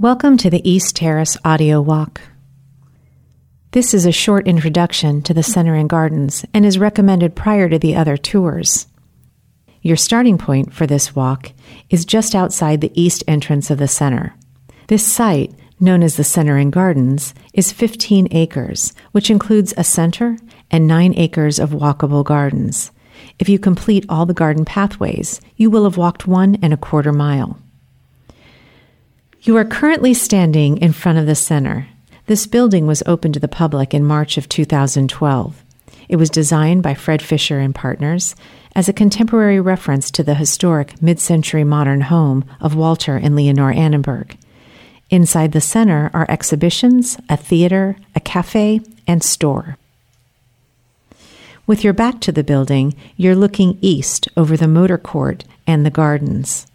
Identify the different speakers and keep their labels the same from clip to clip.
Speaker 1: Welcome to the East Terrace Audio Walk. This is a short introduction to the Center and Gardens and is recommended prior to the other tours. Your starting point for this walk is just outside the east entrance of the center. This site, known as the Center and Gardens, is 15 acres, which includes a center and 9 acres of walkable gardens. If you complete all the garden pathways, you will have walked one and a quarter mile. You are currently standing in front of the center. This building was opened to the public in March of 2012. It was designed by Fred Fisher and Partners as a contemporary reference to the historic mid century modern home of Walter and Leonore Annenberg. Inside the center are exhibitions, a theater, a cafe, and store. With your back to the building, you're looking east over the motor court and the gardens.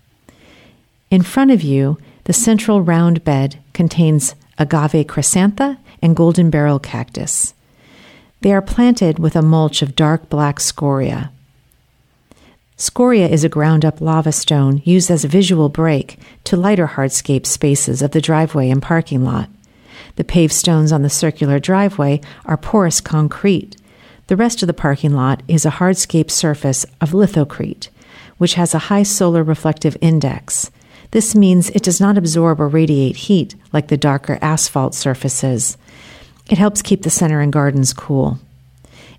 Speaker 1: In front of you the central round bed contains agave chrysantha and golden barrel cactus. They are planted with a mulch of dark black scoria. Scoria is a ground up lava stone used as a visual break to lighter hardscape spaces of the driveway and parking lot. The paved stones on the circular driveway are porous concrete. The rest of the parking lot is a hardscape surface of lithocrete, which has a high solar reflective index. This means it does not absorb or radiate heat like the darker asphalt surfaces. It helps keep the center and gardens cool.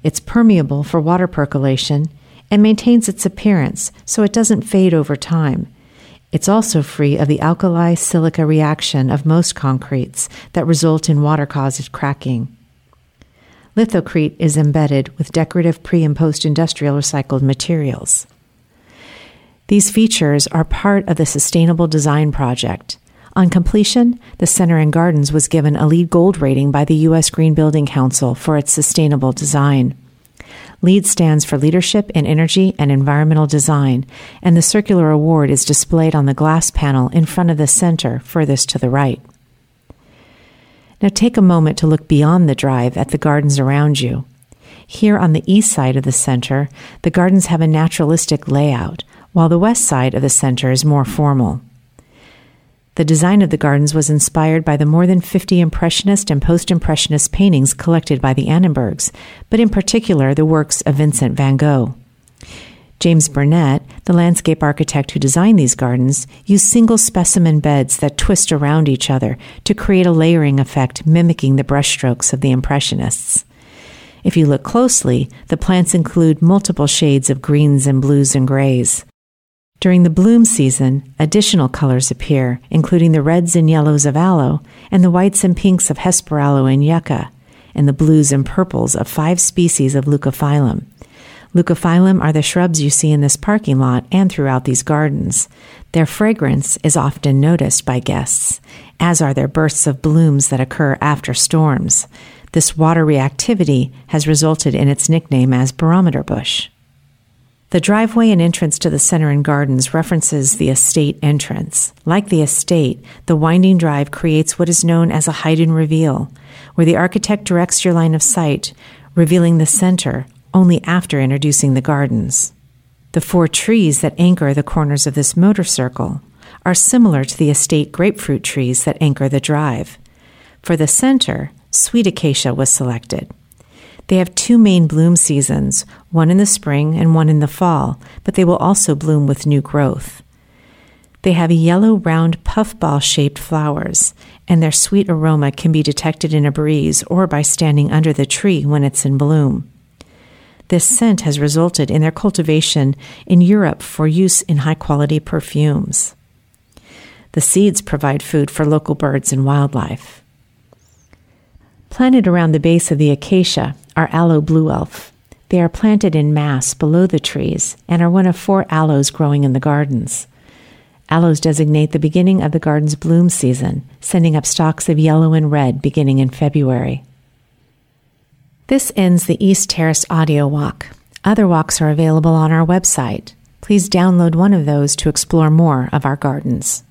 Speaker 1: It's permeable for water percolation and maintains its appearance so it doesn't fade over time. It's also free of the alkali silica reaction of most concretes that result in water caused cracking. Lithocrete is embedded with decorative pre and post industrial recycled materials. These features are part of the Sustainable Design Project. On completion, the Center and Gardens was given a LEED Gold rating by the U.S. Green Building Council for its sustainable design. LEED stands for Leadership in Energy and Environmental Design, and the circular award is displayed on the glass panel in front of the center furthest to the right. Now take a moment to look beyond the drive at the gardens around you. Here on the east side of the center, the gardens have a naturalistic layout, while the west side of the center is more formal. The design of the gardens was inspired by the more than 50 Impressionist and Post Impressionist paintings collected by the Annenbergs, but in particular the works of Vincent van Gogh. James Burnett, the landscape architect who designed these gardens, used single specimen beds that twist around each other to create a layering effect mimicking the brushstrokes of the Impressionists. If you look closely, the plants include multiple shades of greens and blues and grays. During the bloom season, additional colors appear, including the reds and yellows of aloe, and the whites and pinks of hesperaloe and yucca, and the blues and purples of five species of leucophyllum. Leucophyllum are the shrubs you see in this parking lot and throughout these gardens. Their fragrance is often noticed by guests, as are their bursts of blooms that occur after storms. This water reactivity has resulted in its nickname as barometer bush. The driveway and entrance to the center and gardens references the estate entrance. Like the estate, the winding drive creates what is known as a hide and reveal, where the architect directs your line of sight, revealing the center only after introducing the gardens. The four trees that anchor the corners of this motor circle are similar to the estate grapefruit trees that anchor the drive. For the center, sweet acacia was selected. They have two main bloom seasons, one in the spring and one in the fall, but they will also bloom with new growth. They have yellow, round, puffball shaped flowers, and their sweet aroma can be detected in a breeze or by standing under the tree when it's in bloom. This scent has resulted in their cultivation in Europe for use in high quality perfumes. The seeds provide food for local birds and wildlife. Planted around the base of the acacia are aloe blue elf. They are planted in mass below the trees and are one of four aloes growing in the gardens. Aloes designate the beginning of the garden's bloom season, sending up stalks of yellow and red beginning in February. This ends the East Terrace audio walk. Other walks are available on our website. Please download one of those to explore more of our gardens.